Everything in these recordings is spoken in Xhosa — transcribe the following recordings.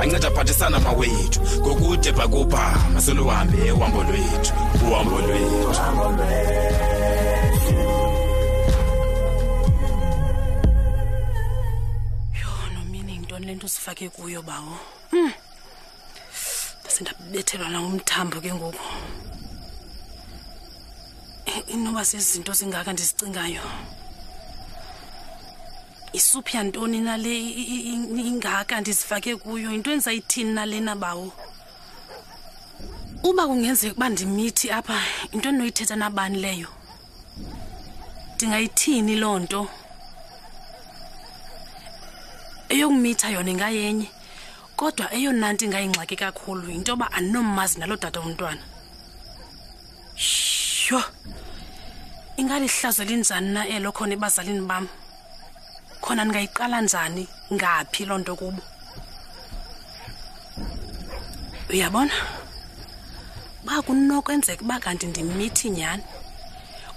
anceda aphathisana mawethu ngokude bhakubha maseluhambe uhambo lwethu uhambo lwethu le nto usifake kuyo bawo hmm. ndase ndabethelwa nangumthambo ke ngoku inoba zizinto zingaka ndizicingayo isuphu yantoni na le ingaka ndizifake kuyo yinto endizayithini na lena bawo uba kungenzeka uba ndimithi apha yinto endinoyithetha nabani leyo ndingayithini loo nto eyokumitha yona ingayenye kodwa eyona nto ingayingxaki kakhulu yinto yoba andinomazi naloo data womntwana yho ingalihlazo linjani na elo khona ebazalini bam khona ndingayiqala njani ngaphi loo nto kubo uyabona ba kunokwenzeka uba kanti ndimithi nyhani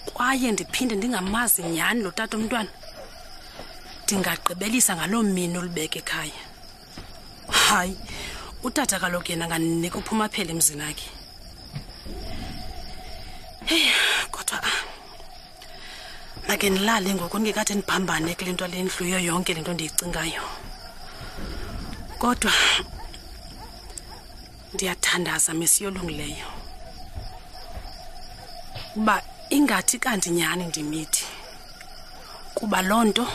kwaye ndiphinde ndingamazi nyhani lo tata omntwana ndingagqibelisa ngaloo mini ulibeke ekhaya hayi utata kaloku yena ngandinika uphuma phela emzini akhe heyi kodwa a ah, make ndilale ngoku ndingekade ndibhambane kule nto alendlu yo yonke le nto ndiyicingayo kodwa ndiyathandaza mesiyolungileyo uba ingathi kanti nyhani ndimithi kuba loo nto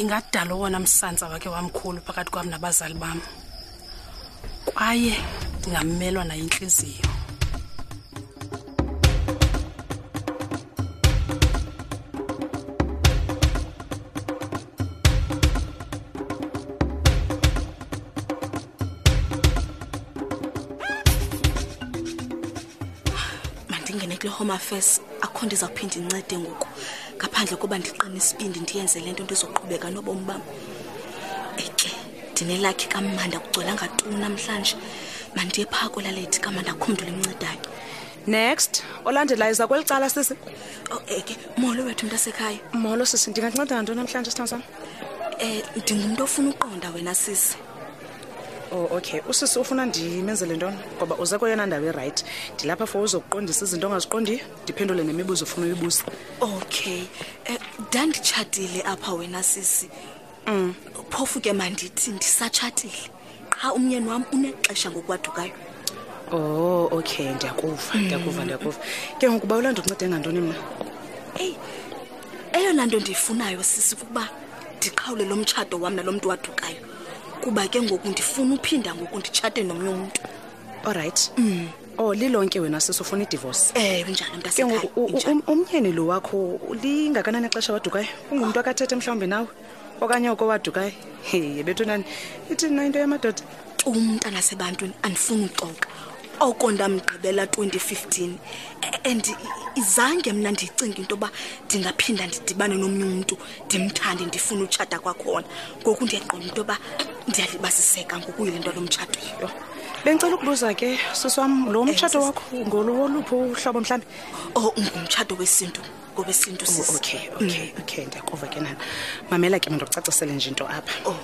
ingadala owona msantsa wakhe wamkhulu phakathi kwam nabazali bam kwaye ndingammelwa nayintliziyo mandingene kule home affairs akho ndiza kuphinde incede ngoku ngaphandle koba ndiqine isibindi ndiyenze le nto ndizoqhubeka nobomi bam eke ndinelakhi kamanda kugcwelanga tu namhlanje mandiye phaa kwelalethi kamanda akho mntu limncedayo next olandelayo za kweli cala sisi oh, eh, ke molo wethu mntasekhaya molo sisi ndinganceda nganto namhlanje sithando sam um ndingumntu ofuna uqonda wena sisi o oh, okay usisi ufuna ndimenzele ntoni ngoba uze kweyona ndawo irayithi ndilapha for uzokuqondisa izinto ongaziqondiyo ndiphendule nemibuzo ofuna uyibuza okay um ndanditshatile apha wena sisi mm. phofu ke mandithi ndisatshatile qha umyeni wam unexesha ngokwadukayo o oh, okay ndiyakuva ndiyakuva ndiyakuva ke ngokuba ulanda uncede ngantoni mna eyi eyona nto ndiyifunayo sisi kukuba ndiqhawule lo mtshato wam nalo mntu wadukayo kuba ke ngoku ndifuna uphinda ngoku nditshate nomnye umntu olrayithi mm. o oh, lilonke wena sisi ufuna idivorce ewe eh, njalo mntae ngoku um, umyeni lo wakho lingakanani ixesha wadukayo ungumntu akathethe mhlawumbi nawe okanye oko wadukayo heye bethonani ithini na into yamadoda umntana sebantwini andifuni uxoka oko ndamgqibela 2015 A- and i- izange mna ndicinga into yoba ndingaphinda ndidibane nomnye umntu ndimthande ndifune utshata kwakhona ngoku ndiyaqonda into yoba ndiyalibaziseka ngokuyile nto lomtshato yho bendicela ukubuza ke sisi wam lo mtshato wakho ngoluphi uhlobo mhlawumbi o ungumtshato wesintu ngokwesintu oh, sisi okay okay mm. okay ndiyakuva ke nana mamela ke mandokucacisele nje into apha oh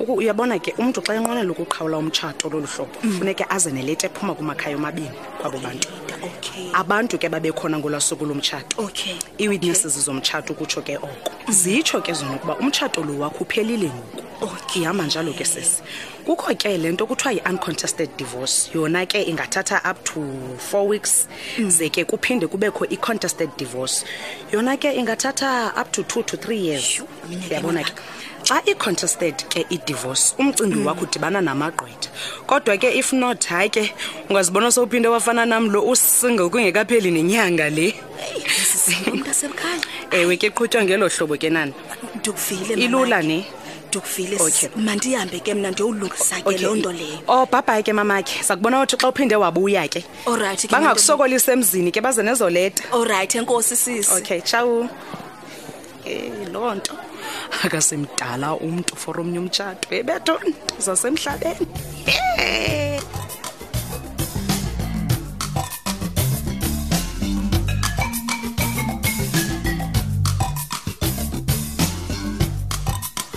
uyabona ke umntu xa enqwenela ukuqhawula umtshato lolu hlobo mm. funeke aze neleti ephuma kumakhaya omabini kwabo bantu abantu ke babekhona ngolwa suku lomtshato okay iwitnesses okay. zomtshato ukutsho ke oko mm. zitsho ke zona ukuba umtshato lo wakho uphelile ngoku okay hamba njalo ke sisi kukho ke le nto kuthiwa yi-uncontested divorce yona ke ingathatha up to four weeks mm. ze ke kuphinde kubekho i-contested divorce yona ke ingathatha up to two to three years yabona ke xa i-contested ke i-divorce umcimbi mm. wakho udibana namagqwetha kodwa ke if not hayi ke ungazibona sowuphinde wafana nam lo usingle kungekapheli nenyanga le ewe ke qhutywa ngelo hlobo ke nani ilula ne ndikuvile okay. mandihambe ke mna ndiyowulungisa ke okay. loo nto leyo o oh, bhabhayi ke mamakhe sakubona uthi xa uphinde wabuya ke Alright ke. Bangakusokolisa emzini ke baze nezoleta. Alright enkosi sisi. Okay, ciao. Eh lonto. Akasemdala umuntu for omnye umtshato. Ebetho zasemhlabeni. Eh.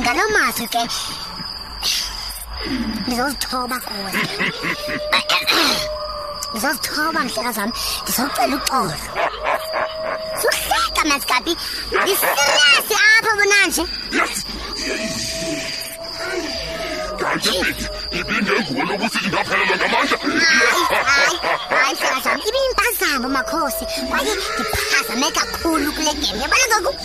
ngaloo mazwi ke ndizozithoba kuwe ndizozithoba mhleka zam ndizocela uxolo suhleka mazikabi ndisiriyasi apho bonanje kanti ibingengona ukuthi ndingaphelelwa ngamandla hayi mhleka zam ibiyimpazamo makhosi kwaye ndiphazame kakhulu kule gem yabona ngoku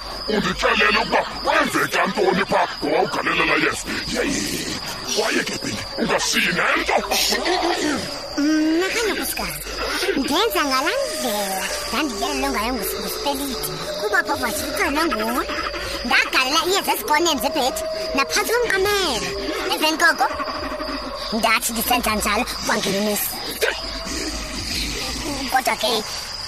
unditshayele ukuba kwenzeka ntoni pha ngowawugalelela yesi yeyi kwaye ke bhinti ungasiyi nento mna kanyakusikana ndenza ngala ndlela ndandiyelelo ngayo ngusipeliti kuba phofu wathilukana nguwe ndagalela iyeza ezikoneni zebhethi naphantsi komqamelo emveni koko ndathi ndisenza njalo kwangenisa kodwa ke